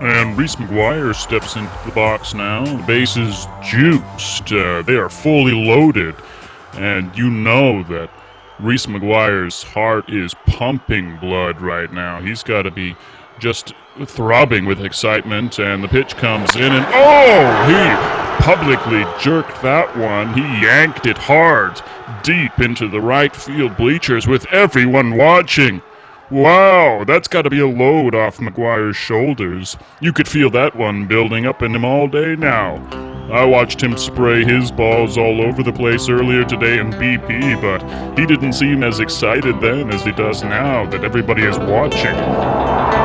And Reese McGuire steps into the box now. The base is juiced. Uh, they are fully loaded. And you know that Reese McGuire's heart is pumping blood right now. He's got to be just throbbing with excitement. And the pitch comes in, and oh, he publicly jerked that one. He yanked it hard deep into the right field bleachers with everyone watching. Wow, that's got to be a load off McGuire's shoulders. You could feel that one building up in him all day now. I watched him spray his balls all over the place earlier today in BP, but he didn't seem as excited then as he does now that everybody is watching.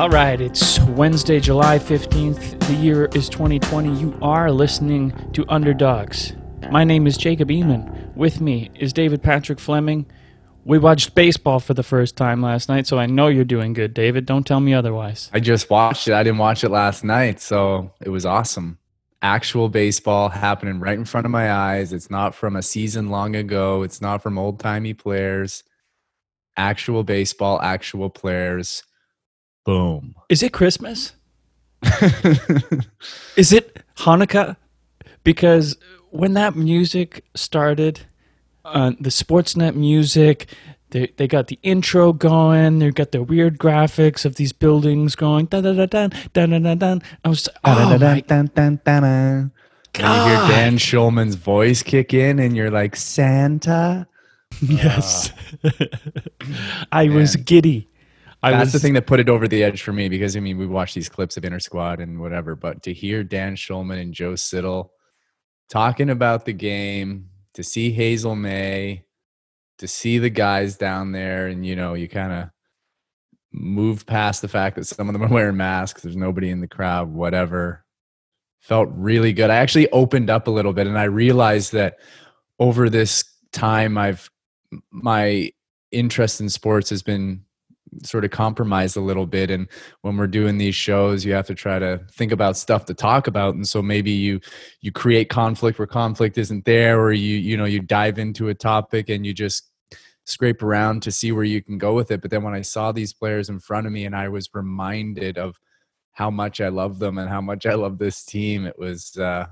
All right, it's Wednesday, July 15th. The year is 2020. You are listening to Underdogs. My name is Jacob Eamon. With me is David Patrick Fleming. We watched baseball for the first time last night, so I know you're doing good, David. Don't tell me otherwise. I just watched it. I didn't watch it last night, so it was awesome. Actual baseball happening right in front of my eyes. It's not from a season long ago, it's not from old timey players. Actual baseball, actual players. Boom. Is it Christmas? Is it Hanukkah? Because when that music started, uh, the Sportsnet music, they they got the intro going. They got the weird graphics of these buildings going. Da da da da da da da da. I was oh my Dun, dun, dun, dun. And you hear Dan Schulman's voice kick in, and you're like, Santa? yes. I was giddy. I That's was the thing that put it over the edge for me because I mean we watch these clips of Inner Squad and whatever, but to hear Dan Schulman and Joe Siddall talking about the game, to see Hazel May, to see the guys down there, and you know, you kind of move past the fact that some of them are wearing masks, there's nobody in the crowd, whatever. Felt really good. I actually opened up a little bit and I realized that over this time I've my interest in sports has been sort of compromised a little bit and when we're doing these shows you have to try to think about stuff to talk about and so maybe you you create conflict where conflict isn't there or you you know you dive into a topic and you just scrape around to see where you can go with it. But then when i saw these players in front of me and i was reminded of how much i love them and how much i love this team it was uh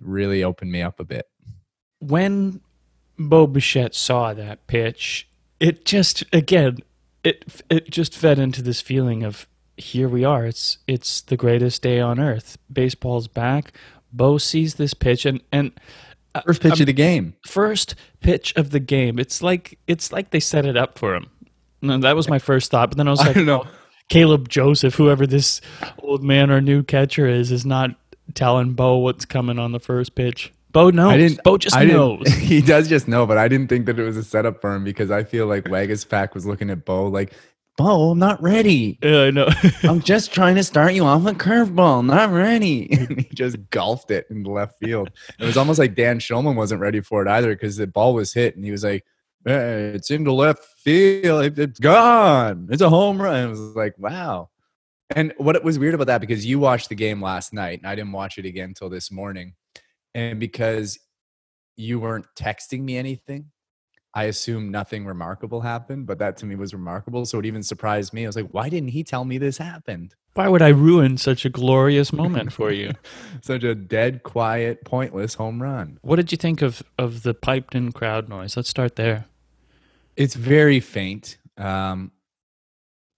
really opened me up a bit. When Bo Bichette saw that pitch, it just again it it just fed into this feeling of here we are. It's it's the greatest day on earth. Baseball's back. Bo sees this pitch and and uh, first pitch um, of the game first pitch of the game. It's like it's like they set it up for him. No, that was my first thought, but then I was I like, don't know. Caleb Joseph, whoever this old man or new catcher is, is not telling Bo what's coming on the first pitch. Bo knows. I didn't. Bo just I knows. He does just know, but I didn't think that it was a setup for him because I feel like Waguespack was looking at Bo like, Bo, I'm not ready. Yeah, I know. I'm just trying to start you off a curveball. Not ready. And he just golfed it in the left field. It was almost like Dan Schulman wasn't ready for it either because the ball was hit and he was like, "Eh, it's into left field. It- It's gone. It's a home run. It was like, wow. And what was weird about that because you watched the game last night and I didn't watch it again until this morning. And because you weren't texting me anything, I assume nothing remarkable happened, but that to me was remarkable. So it even surprised me. I was like, why didn't he tell me this happened? Why would I ruin such a glorious moment for you? Such a dead, quiet, pointless home run. What did you think of of the piped in crowd noise? Let's start there. It's very faint. Um,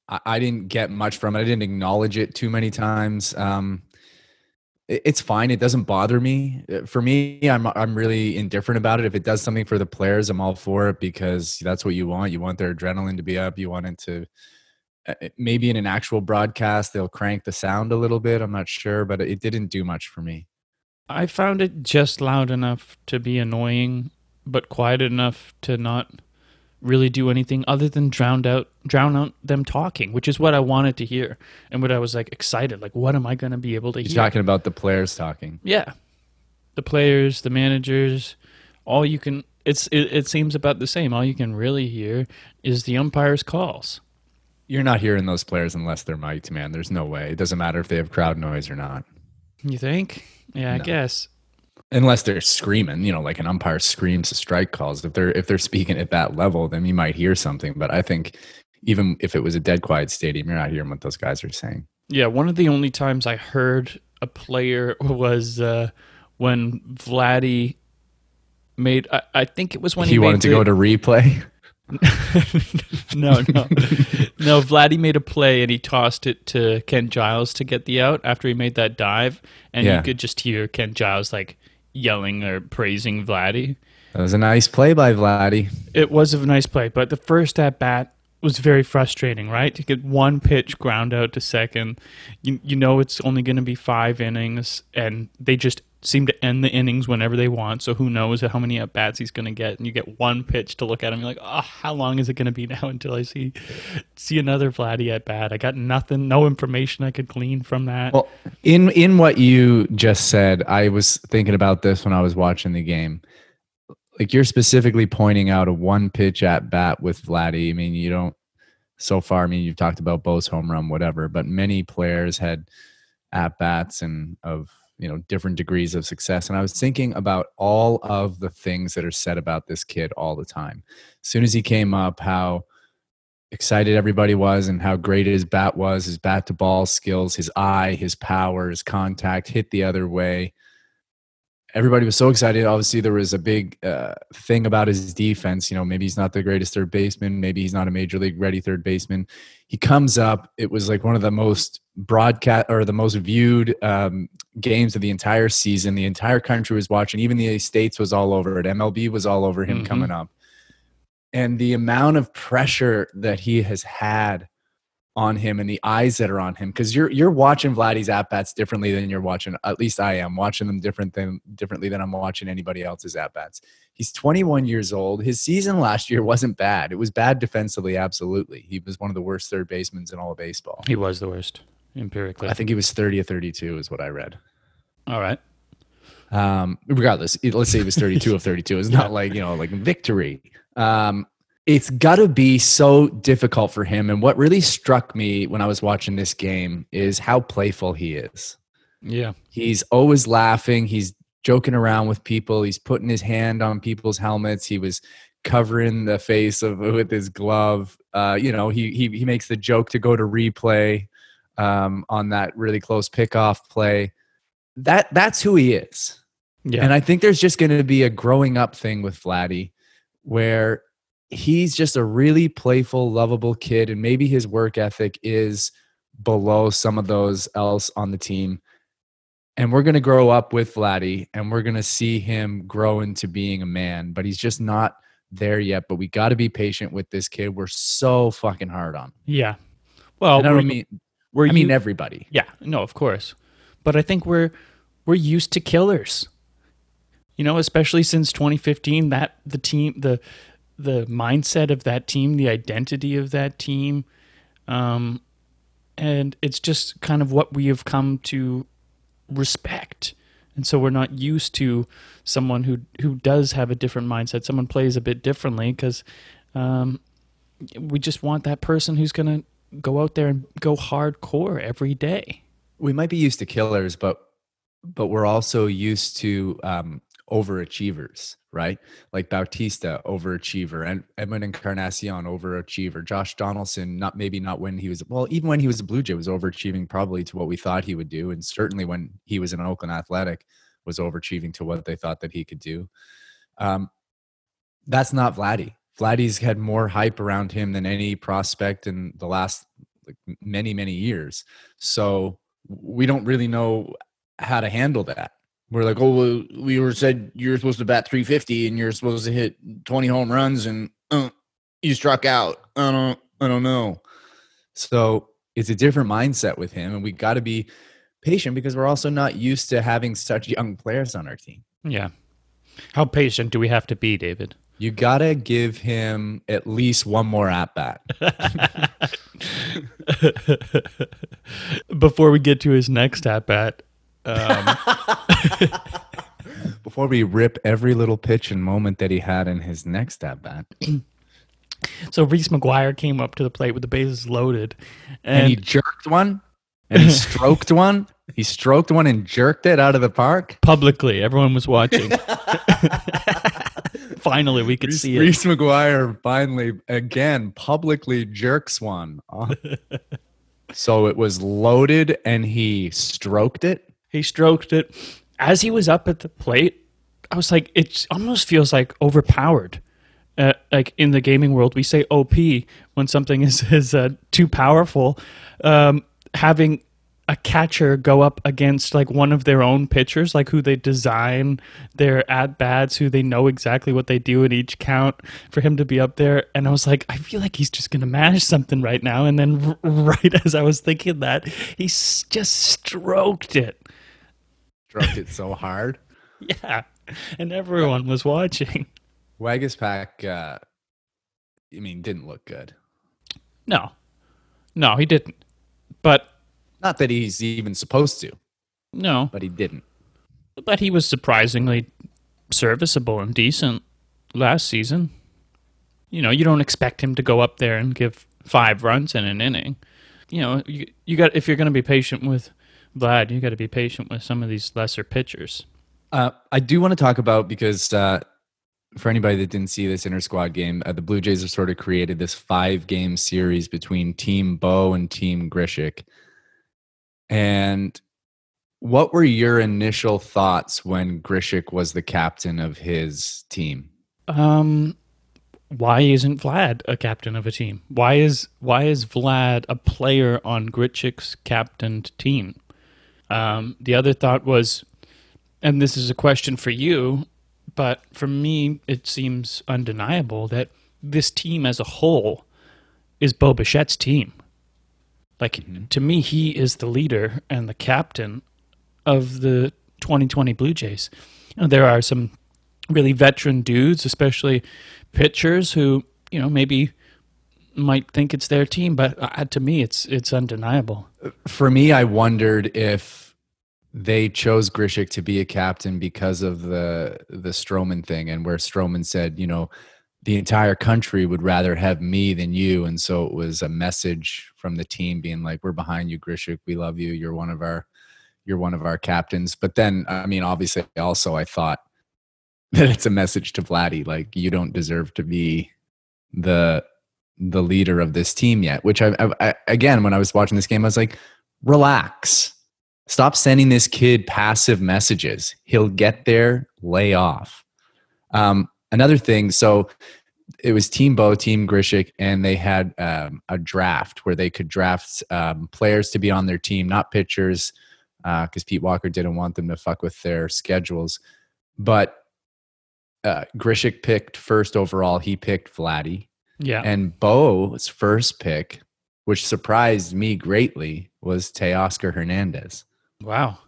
I, I didn't get much from it. I didn't acknowledge it too many times. Um, it's fine. It doesn't bother me. Uh, For me, I'm I'm really indifferent about it. If it does something for the players, I'm all for it because that's what you want. You want their adrenaline to be up. You want it to uh, maybe in an actual broadcast they'll crank the sound a little bit. I'm not sure, but it didn't do much for me. I found it just loud enough to be annoying, but quiet enough to not really do anything other than drown out drown out them talking, which is what I wanted to hear and what I was like excited. Like, what am I going to be able to You're hear? talking about the players talking. Yeah. The players, the managers, all you can it's it, it seems about the same. All you can really hear is the umpire's calls. You're not hearing those players unless they're mic'd, man. There's no way. It doesn't matter if they have crowd noise or not. You think? Yeah, I guess. Unless they're screaming, you know, like an umpire screams the strike calls. If they're if they're speaking at that level, then you might hear something. But I think even if it was a dead quiet stadium, you're not hearing what those guys are saying. Yeah, one of the only times I heard a player was uh, when Vladdy made. I, I think it was when he, he wanted to the- go to replay. no, no, no. Vladdy made a play and he tossed it to Ken Giles to get the out after he made that dive, and Yeah. you could just hear Ken Giles like yelling or praising Vladdy. That was a nice play by Vladdy. It was a nice play, but the first at bat was very frustrating, right? To get one pitch ground out to second, you you know it's only going to be five innings, and they just seem to end the innings whenever they want. So who knows how many at bats he's going to get? And you get one pitch to look at him, you're like, oh, how long is it going to be now until I see see another Vladdy at bat? I got nothing, no information I could glean from that. Well, in in what you just said, I was thinking about this when I was watching the game. Like you're specifically pointing out a one pitch at bat with Vladdy. I mean, you don't so far. I mean, you've talked about Bo's home run, whatever, but many players had at bats and of you know different degrees of success. And I was thinking about all of the things that are said about this kid all the time. As soon as he came up, how excited everybody was and how great his bat was, his bat to ball skills, his eye, his power, his contact, hit the other way. Everybody was so excited. Obviously, there was a big uh, thing about his defense. You know, maybe he's not the greatest third baseman. Maybe he's not a major league ready third baseman. He comes up. It was like one of the most broadcast or the most viewed um, games of the entire season. The entire country was watching. Even the states was all over it. MLB was all over him Mhm. coming up and the amount of pressure that he has had on him and the eyes that are on him because you're you're watching Vladdy's at bats differently than you're watching at least I am watching them different than differently than I'm watching anybody else's at bats. He's 21 years old. His season last year wasn't bad. It was bad defensively, absolutely. He was one of the worst third basemen in all of baseball. he was the worst empirically. I think he was 30 or 32 is what I read. All right. Um, regardless, let's say he was 32 of 32. It's not like, you know, like victory. Um, it's got to be so difficult for him. And what really struck me when I was watching this game is how playful he is. Yeah. He's always laughing. He's joking around with people. He's putting his hand on people's helmets. He was covering the face of with his glove. Uh, you know, he he he makes the joke to go to replay um, on that really close pickoff play. That that's who he is. Yeah. And I think there's just going to be a growing up thing with Vladdy where he's just a really playful, lovable kid. And maybe his work ethic is below some of those else on the team. And we're going to grow up with Vladdy and we're going to see him grow into being a man, but he's just not there yet. But we got to be patient with this kid. We're so fucking hard on him. yeah. Well, And I don't mean, we're I mean everybody. Yeah, no, of course. But I think we're we're used to killers. You know, especially since 2015, that the team the the mindset of that team, the identity of that team, um, and it's just kind of what we have come to respect. And so we're not used to someone who who does have a different mindset. Someone plays a bit differently because um, we just want that person who's going to go out there and go hardcore every day. we might be used to killers, but but we're also used to um, overachievers, right? Like Bautista, overachiever, and Edmund Encarnacion, overachiever. Josh Donaldson, not maybe not when he was well, even when he was a Blue Jay, was overachieving probably to what we thought he would do, and certainly when he was an Oakland Athletic, was overachieving to what they thought that he could do. Um, that's not Vladdy. Vladdy's had more hype around him than any prospect in the last like, many many years. So we don't really know how to handle that. We're like, oh, well, we were said you're supposed to bat 350 and you're supposed to hit 20 home runs and uh, you struck out. I don't, I don't know. So it's a different mindset with him, and we got to be patient because we're also not used to having such young players on our team. Yeah. How patient do we have to be, David? You got to give him at least one more at bat. Before we get to his next at bat, um, before we rip every little pitch and moment that he had in his next at bat. So Reese McGuire came up to the plate with the bases loaded, and, and, he jerked one and he stroked one. He stroked one and jerked it out of the park. publicly everyone was watching. Finally, we could Reese, see it. Reese McGuire finally again publicly jerks one. So it was loaded and he stroked it. He stroked it as he was up at the plate. I was like, it almost feels like overpowered. Uh, like in the gaming world, we say OP when something is is uh, too powerful. Um, having a catcher go up against like one of their own pitchers, like who they design their at bats, who they know exactly what they do at each count, for him to be up there. And I was like, I feel like he's just gonna mash something right now. And then r- right as I was thinking that, he s- just stroked it. Stroked it so hard. Yeah, and everyone was watching. Waguespack, uh, I mean, didn't look good. No, no, he didn't. But Not that he's even supposed to, no, but he didn't. but he was surprisingly serviceable and decent last season. You know, you don't expect him to go up there and give five runs in an inning. You know, you you got if you're going to be patient with Vlad, you got to be patient with some of these lesser pitchers. Uh, I do want to talk about because uh, for anybody that didn't see this inter squad game, uh, the Blue Jays have sort of created this five game series between Team Bo and Team Grichuk. And what were your initial thoughts when Grichuk was the captain of his team? Um, why isn't Vlad a captain of a team? Why is why is Vlad a player on Grichuk's captained team? Um, the other thought was, and this is a question for you, but for me, it seems undeniable that this team as a whole is Bo Bichette's team. Like to me, he is the leader and the captain of the 2020 Blue Jays. You know, there are some really veteran dudes, especially pitchers who you know maybe might think it's their team, but uh, to me, it's it's undeniable. For me, I wondered if they chose Grichuk to be a captain because of the the Stroman thing, and where Stroman said, you know, the entire country would rather have me than you, and so it was a message from the team being like, "We're behind you, Grichuk. We love you. You're one of our, you're one of our captains." But then, I mean, obviously, also I thought that it's a message to Vladdy, like you don't deserve to be the the leader of this team yet. Which I, I, I again, when I was watching this game, I was like, relax. Stop sending this kid passive messages. He'll get there. Lay off. Um, another thing. So it was Team Bo, Team Grichuk, and they had um, a draft where they could draft um, players to be on their team, not pitchers, because uh, Pete Walker didn't want them to fuck with their schedules. But uh, Grichuk picked first overall. He picked Vladdy. Yeah, And Bo's first pick, which surprised me greatly, was Teoscar Hernandez. wow.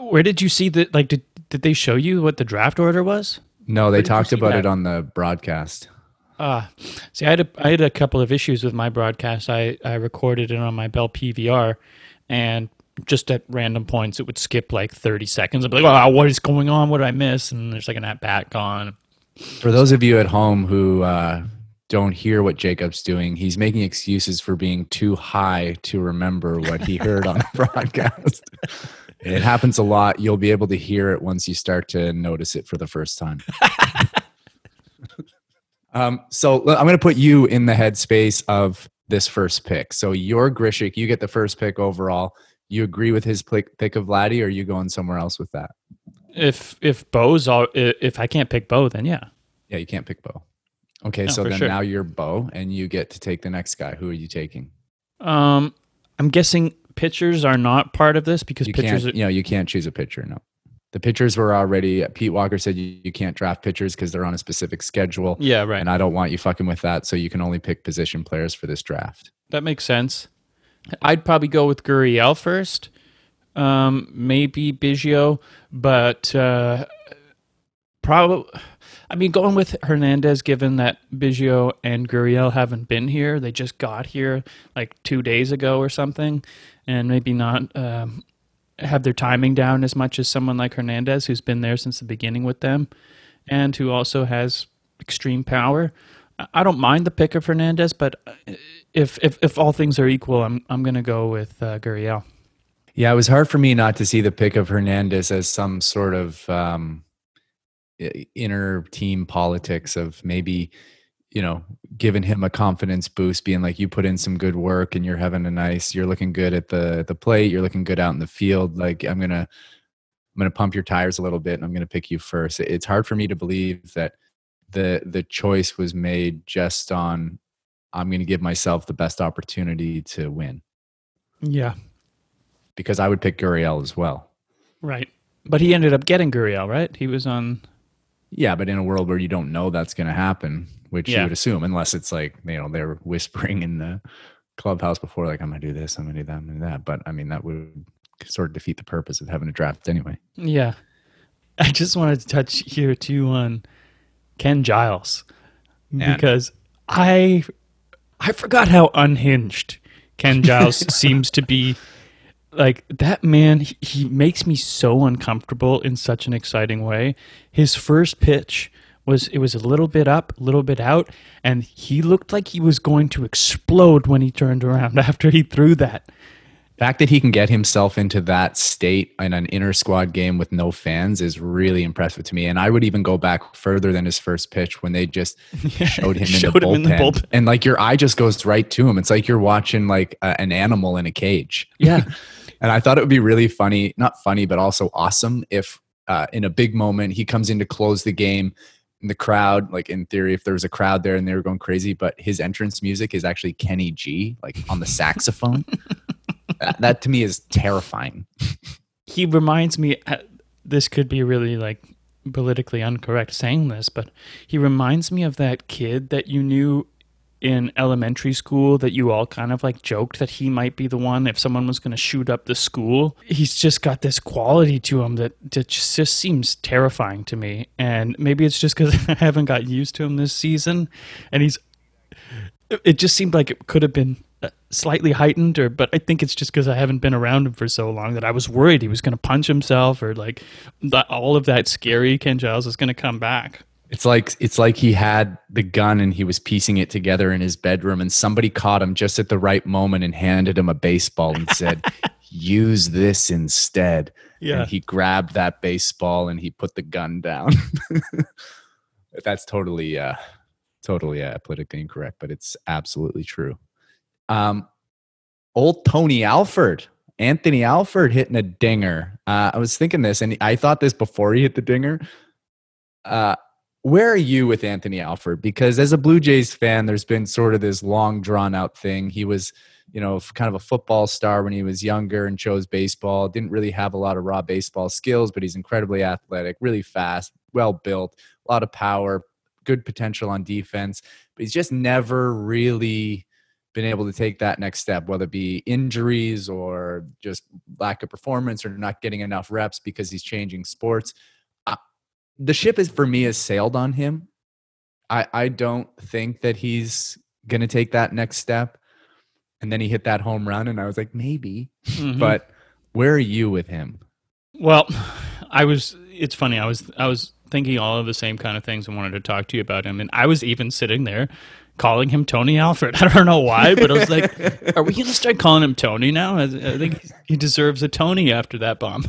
Where did you see that? Like, did did they show you what the draft order was? No, they talked about that? it on the broadcast. Ah, see, I had a, I had a couple of issues with my broadcast. I I recorded it on my Bell PVR, and just at random points, it would skip like thirty seconds. I'd be like, "Wow, what is going on? What did I miss?" And there's like an at bat gone. For those of you at home who uh, don't hear what Jacob's doing, he's making excuses for being too high to remember what he heard on the broadcast. It happens a lot. You'll be able to hear it once you start to notice it for the first time. um, so I'm going to put you in the headspace of this first pick. So you're Grichuk. You get the first pick overall. You agree with his pick, pick of Vladdy, or are you going somewhere else with that? If if Bo's all, if I can't pick Bo, then yeah. Yeah, you can't pick Bo. Okay, No, so then sure. now you're Bo, and you get to take the next guy. Who are you taking? Um, I'm guessing pitchers are not part of this because You pitchers. Are, You know, you can't choose a pitcher. No, the pitchers were already. Pete Walker said you, you can't draft pitchers because they're on a specific schedule, yeah, right. and I don't want you fucking with that. So you can only pick position players for this draft. That makes sense. I'd probably go with Gurriel first, um, maybe Biggio, but uh, probably. I mean, going with Hernandez, given that Biggio and Gurriel haven't been here, they just got here like two days ago or something, and maybe not um, have their timing down as much as someone like Hernandez, who's been there since the beginning with them, and who also has extreme power. I- don't mind the pick of Hernandez, but uh, if if, if all things are equal, I'm I'm going to go with uh, Gurriel. Yeah, it was hard for me not to see the pick of Hernandez as some sort of um, inner team politics of maybe, you know, giving him a confidence boost, being like, you put in some good work and you're having a nice, you're looking good at the the plate, you're looking good out in the field. Like I'm gonna, I'm gonna pump your tires a little bit, and I'm gonna pick you first. It's hard for me to believe that the the choice was made just on, I'm gonna give myself the best opportunity to win Yeah, because I would pick Gurriel as well. right. But he ended up getting Gurriel right? He was on. Yeah, but in a world where you don't know that's going to happen, which Yeah. you would assume, unless it's like you know they're whispering in the clubhouse before, like I'm going to do this, I'm going to do that, I'm going to do that. But I mean, that would sort of defeat the purpose of having a draft anyway. Yeah, I just wanted to touch here too on Ken Giles because I I forgot how unhinged Ken Giles seems to be. Like that man, he, he makes me so uncomfortable in such an exciting way. His first pitch was it was a little bit up, a little bit out, and he looked like he was going to explode when he turned around after he threw that. fact that he can get himself into that state in an inner squad game with no fans is really impressive to me. And I would even go back further than his first pitch when they just showed him, in, Showed the him in the bullpen. bullpen. and like your eye just goes right to him. It's like you're watching like a, an animal in a cage. Yeah, And I thought it would be really funny, not funny, but also awesome if uh, in a big moment he comes in to close the game. And the crowd, like in theory, if there was a crowd there and they were going crazy, but his entrance music is actually Kenny G, like on the saxophone. that, that to me is terrifying. he reminds me uh, this could be really like politically incorrect saying this but he reminds me of that kid that you knew in elementary school that you all kind of like joked that he might be the one if someone was going to shoot up the school. He's just got this quality to him that, that just, just seems terrifying to me. And maybe it's just because i haven't got used to him this season. And he's it- just seemed like it could have been uh, slightly heightened or but i think it's just because i haven't been around him for so long that i was worried he was going to punch himself or like that, all of that scary ken giles is going to come back It's like it's like he had the gun and he was piecing it together in his bedroom, and somebody caught him just at the right moment and handed him a baseball and said, "Use this instead." yeah and he grabbed that baseball and he put the gun down. That's totally, uh, totally uh, politically incorrect, but it's absolutely true. Um, old Tony Alford, Anthony Alford hitting a dinger. Uh, I was thinking this, and I thought this before he hit the dinger. Uh, where are you with Anthony Alford? Because as a Blue Jays fan, there's been sort of this long drawn out thing. He was you know, kind of a football star when he was younger and chose baseball. Didn't really have a lot of raw baseball skills, but he's incredibly athletic, really fast, well built, a lot of power, good potential on defense. But he's just never really been able to take that next step, whether it be injuries or just lack of performance or not getting enough reps because he's changing sports. The ship is for me has sailed on him. I I don't think that he's to take that next step and then he hit that home run and i was like maybe Mhm. but where are you with him Well, I was. It's funny. I was. I was thinking all of the same kind of things and wanted to talk to you about him. And I was even sitting there calling him Tony Alfred. I don't know why, but I was like, "Are we going to start calling him Tony now?" I, I think he deserves a Tony after that bomb.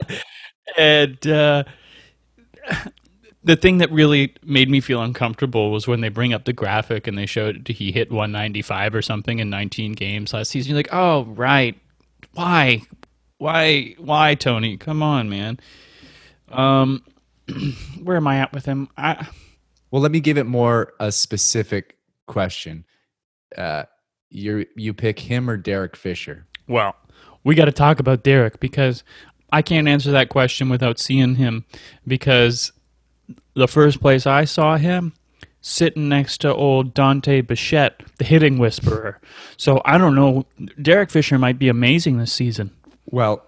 and uh, the thing that really made me feel uncomfortable was when they bring up the graphic and they showed he hit 195 or something in 19 games last season. You're like, "Oh, right. Why? why why tony come on man um where am i at with him i well let me give it more a specific question uh you you pick him or derek fisher well we got to talk about derek because i can't answer that question without seeing him because the first place i saw him sitting next to old dante bichette the hitting whisperer. So i don't know derek fisher might be amazing this season. Well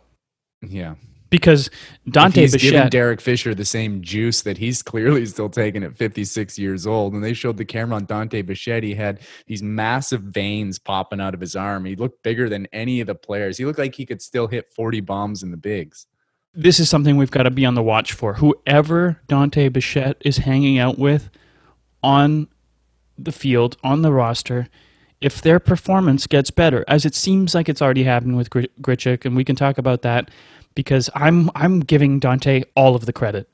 yeah because If dante he's giving bichette derek fisher the same juice that he's clearly still taking at 56 years old and they showed the camera on dante bichette he had these massive veins popping out of his arm. He looked bigger than any of the players. He looked like he could still hit 40 bombs in the bigs. This is something we've got to be on the watch for. Whoever Dante Bichette is hanging out with on the field on the roster if their performance gets better, as it seems like it's already happened with Gr- Grichuk, and we can talk about that because I'm I'm giving Dante all of the credit.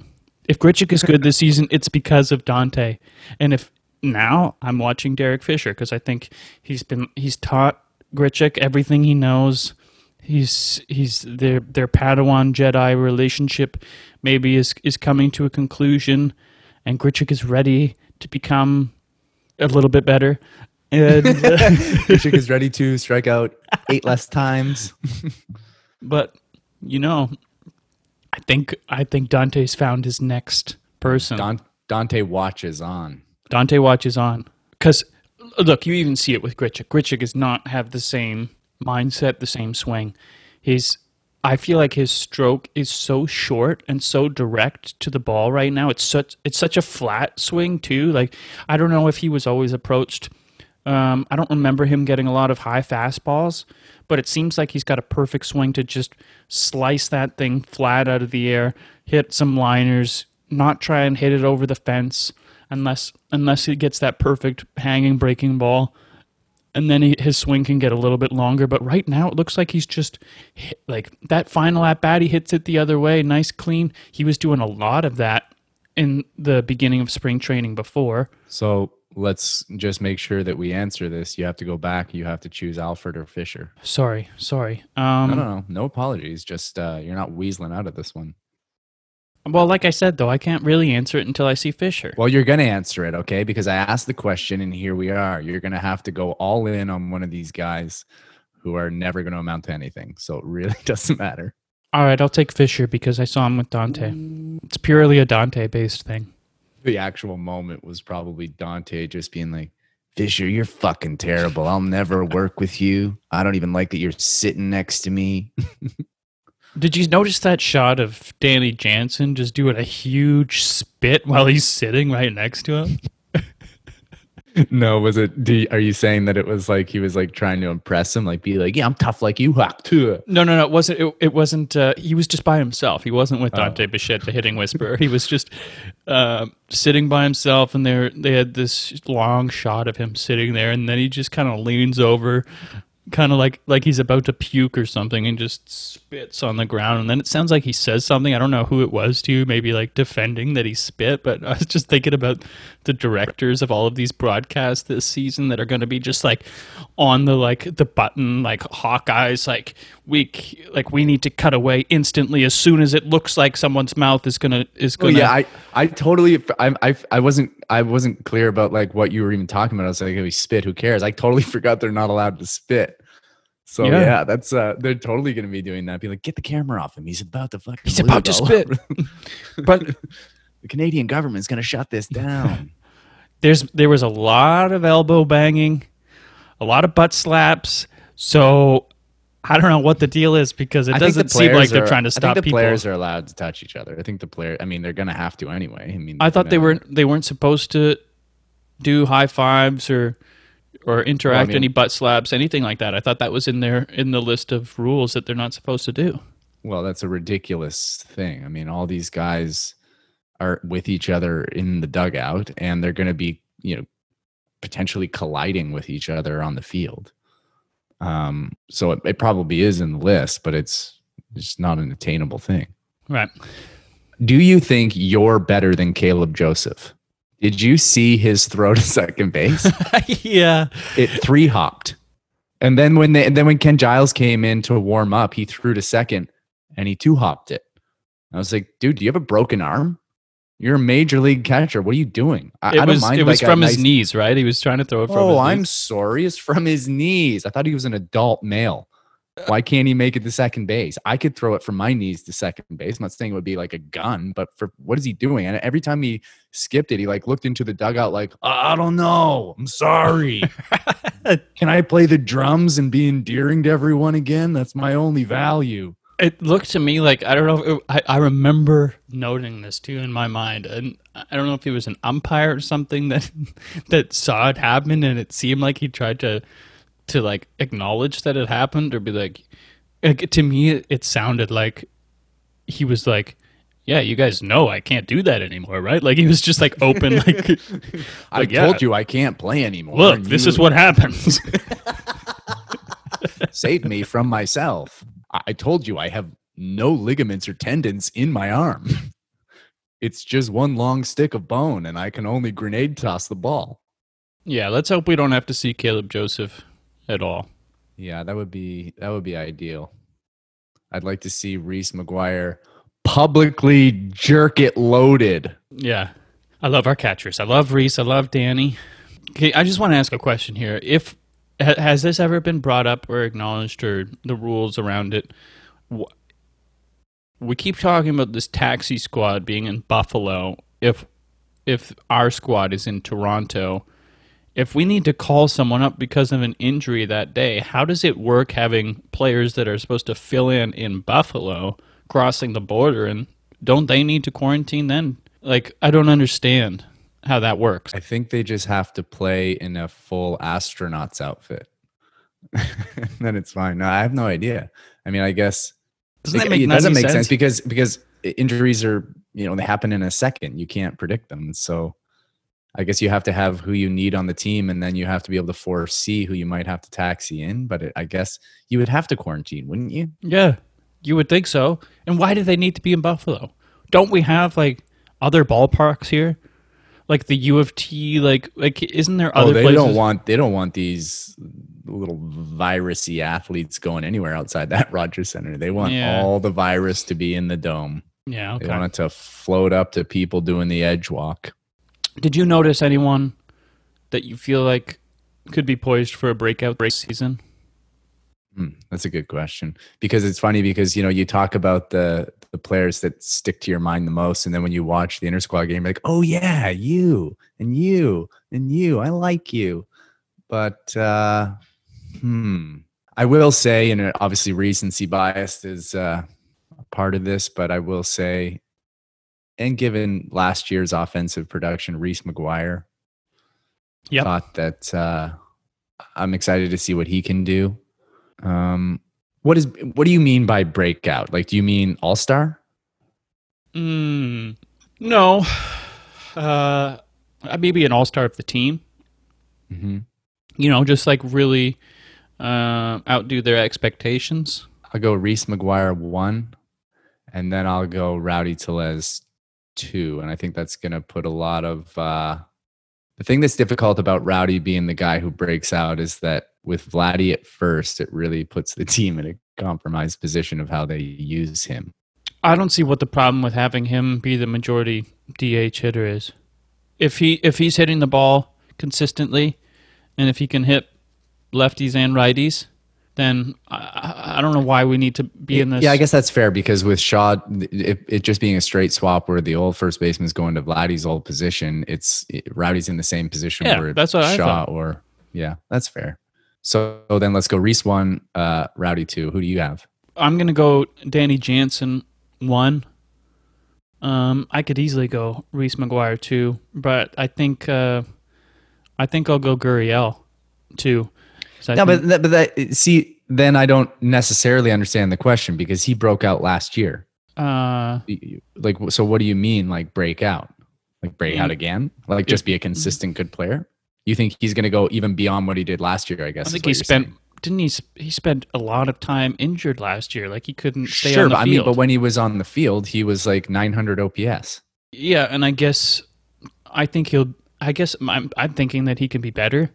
If Grichuk is good this season, it's because of Dante, and if now I'm watching Derek Fisher because I think he's been he's taught Grichuk everything he knows. He's he's their their Padawan Jedi relationship maybe is is coming to a conclusion, and Grichuk is ready to become a little bit better. And uh, Grichuk is ready to strike out eight less times. but you know, I think I think Dante's found his next person. Don, Dante watches on. Dante watches on because look, you even see it with Grichuk. Grichuk does not have the same mindset, the same swing. He's I feel like his stroke is so short and so direct to the ball right now. It's such it's such a flat swing too. Like I don't know if he was always approached. Um, I don't remember him getting a lot of high fastballs, but it seems like he's got a perfect swing to just slice that thing flat out of the air, hit some liners, not try and hit it over the fence unless unless he gets that perfect hanging breaking ball and then he, his swing can get a little bit longer. But right now, it looks like he's just hit, like that final at bat. He hits it the other way, nice clean. He was doing a lot of that in the beginning of spring training before. So let's just make sure that we answer this. You have to go back. You have to choose Alfred or Fisher. Sorry, sorry. Um, no, no, no, no apologies. Just uh, you're not weaseling out of this one. Well, like I said, though, I can't really answer it until I see Fisher. Well, you're gonna answer it, okay? Because I asked the question, and here we are. You're gonna have to go all in on one of these guys who are never gonna amount to anything. So it really doesn't matter. All right, I'll take Fisher because I saw him with Dante. It's purely a Dante based thing. The actual moment was probably Dante just being like, Fisher, you're fucking terrible. I'll never work with you. I don't even like that you're sitting next to me. Did you notice that shot of Danny Jansen just doing a huge spit while he's sitting right next to him? No, was it? Do you, are you saying that it was like he was like trying to impress him, like be like, yeah, I'm tough like you, hack too. No, no, no. It wasn't. It, it wasn't. Uh, he was just by himself. He wasn't with Dante Bichette, the hitting whisperer. He was just uh, sitting by himself, and they they had this long shot of him sitting there, and then he just kind of leans over, kind of like like he's about to puke or something, and just spits on the ground. And then it sounds like he says something. I don't know who it was to, maybe like defending that he spit. But I was just thinking about the directors of all of these broadcasts this season that are going to be just like on the like the button, like Hawkeyes, like we c- like we need to cut away instantly as soon as it looks like someone's mouth is gonna is gonna. Oh, yeah, I, I totally, I, I, I wasn't, I wasn't clear about like what you were even talking about. I was like, if he spit, who cares? I totally forgot they're not allowed to spit. So Yeah. yeah, that's uh, they're totally gonna be doing that. Be like, get the camera off him. He's about to fucking. He's about to spit. but the Canadian government's gonna shut this down. there's there was a lot of elbow banging, a lot of butt slaps. So I don't know what the deal is because it I doesn't seem like they're are- trying to stop I think the people. players are allowed to touch each other. I think the player. I mean, they're gonna have to anyway. I mean, I thought they weren't they weren't supposed to do high fives or or interact mean- any butt slaps, anything like that. I thought that was in there in the list of rules that they're not supposed to do. Well, that's a ridiculous thing. I mean, all these guys are with each other in the dugout, and they're going to be, you know, potentially colliding with each other on the field. Um, so it, it probably is in the list, but it's it's not an attainable thing. Right. Do you think you're better than Caleb Joseph? Did you see his throw to second base? yeah. it three hopped. And then when they and then when Ken Giles came in to warm up, he threw to second and he two hopped it. I was like, dude, do you have a broken arm? You're a major league catcher. What are you doing? I, It I don't was mind it was like from his nice- knees, right? He was trying to throw it from oh, his Oh. I'm sorry. It's from his knees. I thought he was an adult male. Why can't he make it to second base? I could throw it from my knees to second base. I'm not saying it would be like a gun, but for what is he doing? And every time he skipped it, he like looked into the dugout like, I don't know. I'm sorry. Can I play the drums and be endearing to everyone again? That's my only value. It looked to me like I don't know. If it, I I remember noting this too in my mind, and I don't know if he was an umpire or something that that saw it happen, and it seemed like he tried to to like acknowledge that it happened or be like, like to me, it, it sounded like he was like yeah, you guys know I can't do that anymore, right? Like he was just like open, like, I yeah. told you I can't play anymore. look, this you is what happens. saved me from myself. I told you I have no ligaments or tendons in my arm. It's just one long stick of bone, and I can only grenade toss the ball. yeah, let's hope we don't have to see Caleb Joseph at all. Yeah, that would be that would be ideal. I'd like to see Reese McGuire publicly jerk it loaded. Yeah. I love our catchers. I love Reese. I love Danny. Okay, I just want to ask a question here. If has this ever been brought up or acknowledged or the rules around it? We keep talking about this taxi squad being in Buffalo. If if our squad is in Toronto, if we need to call someone up because of an injury that day, how does it work having players that are supposed to fill in in Buffalo crossing the border and don't they need to quarantine then? Like I don't understand how that works. I think they just have to play in a full astronaut's outfit. then it's fine. No, I have no idea. I mean, I guess Doesn't that it, make it doesn't make sense? sense? because because injuries are you know they happen in a second. You can't predict them. So I guess you have to have who you need on the team, and then you have to be able to foresee who you might have to taxi in. But it, I guess you would have to quarantine, wouldn't you? Yeah, you would think so. And why do they need to be in Buffalo? Don't we have like other ballparks here, like the U of T? Like, like isn't there oh, other oh, they places? don't want they don't want these little virusy athletes going anywhere outside that Rogers Center. They want Yeah. all the virus to be in the dome. yeah, They okay. want it to float up to people doing the edge walk. Did you notice anyone that you feel like could be poised for a breakout race season? Hmm, that's a good question because it's funny because you know you talk about the the players that stick to your mind the most, and then when you watch the inter squad game, like, oh yeah, you and you and you, I like you, but uh, hmm, I will say, and uh, obviously recency bias is uh, a part of this, but I will say, and given last year's offensive production, Reese McGuire, Yep. thought that uh, I'm excited to see what he can do. Um, what is what do you mean by breakout? Like, do you mean all star? Mm, no. Uh, maybe an all star of the team. Mm-hmm. You know, just like really uh, outdo their expectations. I'll go Reese McGuire one, and then I'll go Rowdy Tellez two, and I think that's going to put a lot of. Uh, the thing that's difficult about Rowdy being the guy who breaks out is that with Vladdy at first, it really puts the team in a compromised position of how they use him. I don't see what the problem with having him be the majority DH hitter is. If he if he's hitting the ball consistently, and if he can hit lefties and righties, then I, I- I don't know why we need to be in this. Yeah, I guess that's fair because with Shaw, it, it just being a straight swap where the old first baseman is going to Vladdy's old position, it's it, Rowdy's in the same position Yeah, where that's what I Shaw thought. or yeah, that's fair. So then let's go Reese one, uh, Rowdy two. Who do you have? I'm gonna go Danny Jansen one. Um, I could easily go Reese McGuire two, but I think uh, I think I'll go Gurriel two. I No, think- but that, but that see, then I don't necessarily understand the question because he broke out last year. uh, Like, so what do you mean, like break out? Like break out Mm. again? Like just be a consistent good player? You think he's going to go even beyond what he did last year? I guess. I think he spent saying. didn't he? He spent a lot of time injured last year. Like he couldn't stay sure, on the but I mean, but when he was on the field, he was like 900 OPS. yeah, and I guess I think he'll. I guess I'm. I'm thinking that he can be better,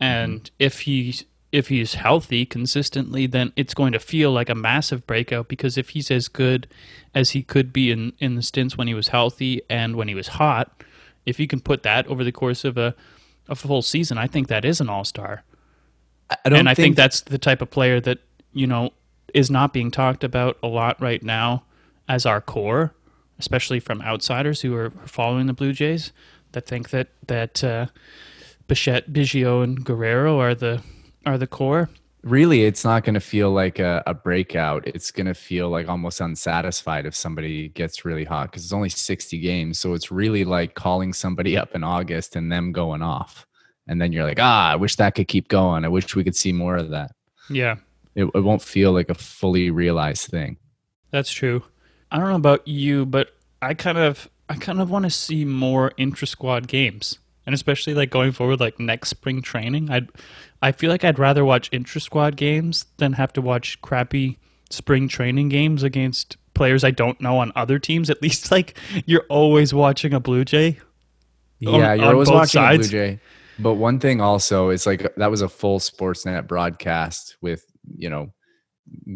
and Mm-hmm. if he's if he's healthy consistently, then it's going to feel like a massive breakout. Because if he's as good as he could be in in the stints when he was healthy and when he was hot, if you can put that over the course of a a full season, I think that is an all star. I- don't and I think, think that's the type of player that you know is not being talked about a lot right now as our core, especially from outsiders who are following the Blue Jays that think that that uh, Bichette, Biggio, and Guerrero are the are the core. Really it's not going to feel like a, a breakout. It's going to feel like almost unsatisfied if somebody gets really hot because it's only 60 games. So it's really like calling somebody up in August and them going off. And then you're like, ah, I wish that could keep going. I wish we could see more of that. Yeah, It, it won't feel like a fully realized thing. that's true. I don't know about you, but I kind of I kind of want to see more intra squad games, and especially like going forward, like next spring training. I'd I feel like I'd rather watch intra squad games than have to watch crappy spring training games against players I don't know on other teams. At least like you're always watching a Blue Jay. on- Yeah, you're on always both watching a Blue. Jay. But one thing also, it's like that was a full Sportsnet broadcast with you know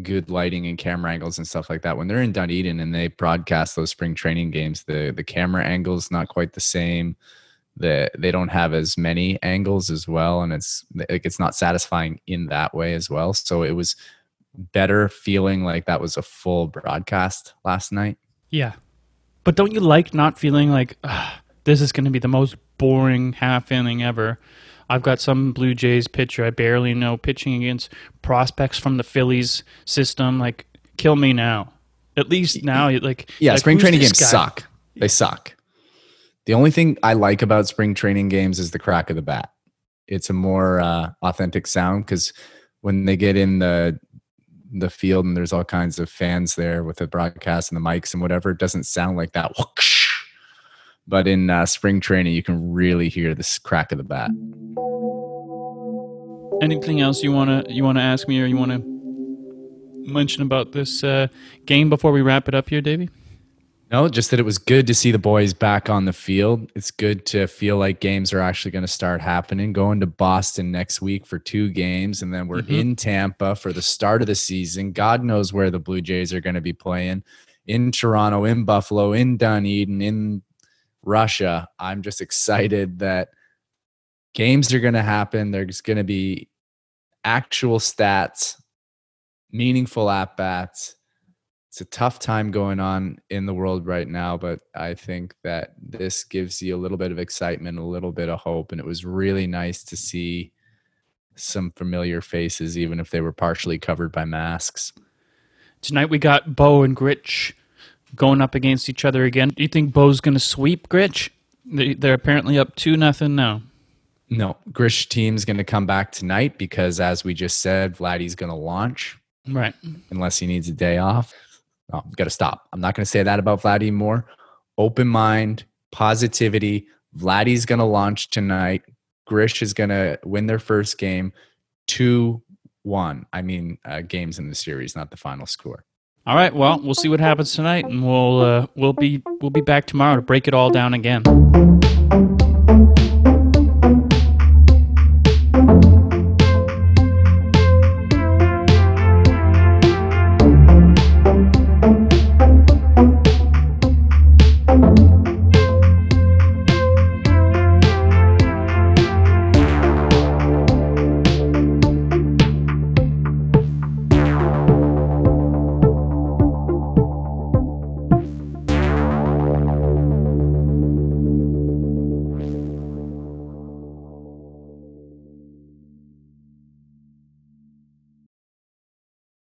good lighting and camera angles and stuff like that. When they're in Dunedin and they broadcast those spring training games, the the camera angles not quite the same. The they don't have as many angles as well, and it's like it's not satisfying in that way as well. So it was better feeling like that was a full broadcast last night. Yeah. But don't you like not feeling like this is going to be the most boring half inning ever? I've got some Blue Jays pitcher I barely know pitching against prospects from the Phillies system. Like, kill me now. At least now, you like Yeah, like, spring training games guy? suck. They suck. The only thing I like about spring training games is the crack of the bat. It's a more uh, authentic sound because when they get in the the field and there's all kinds of fans there with the broadcast and the mics and whatever, it doesn't sound like that. But in uh, spring training, you can really hear this crack of the bat. Anything else you wanna you wanna ask me or you wanna mention about this uh, game before we wrap it up here, Davey? No, just that it was good to see the boys back on the field. It's good to feel like games are actually going to start happening. Going to Boston next week for two games, and then we're Mhm. in Tampa for the start of the season. God knows where the Blue Jays are going to be playing in Toronto, in Buffalo, in Dunedin, in Russia. I'm just excited that games are going to happen. There's going to be actual stats, meaningful at bats it's a tough time going on in the world right now, but I think that this gives you a little bit of excitement, a little bit of hope. And it was really nice to see some familiar faces, even if they were partially covered by masks. Tonight we got Bo and Gritch going up against each other again. Do you think Bo's going to sweep Gritch? They, they're apparently up two nothing now. No, Gritch team's going to come back tonight because, as we just said, Vladdy's going to launch Right. unless he needs a day off. No, got to stop. I'm not going to say that about Vladdy more. Open mind, positivity. Vladdy's going to launch tonight. Gritch is going to win their first game 2 1. I mean, uh, games in the series, not the final score. All right. Well, we'll see what happens tonight, and we'll uh, we'll be we'll be back tomorrow to break it all down again.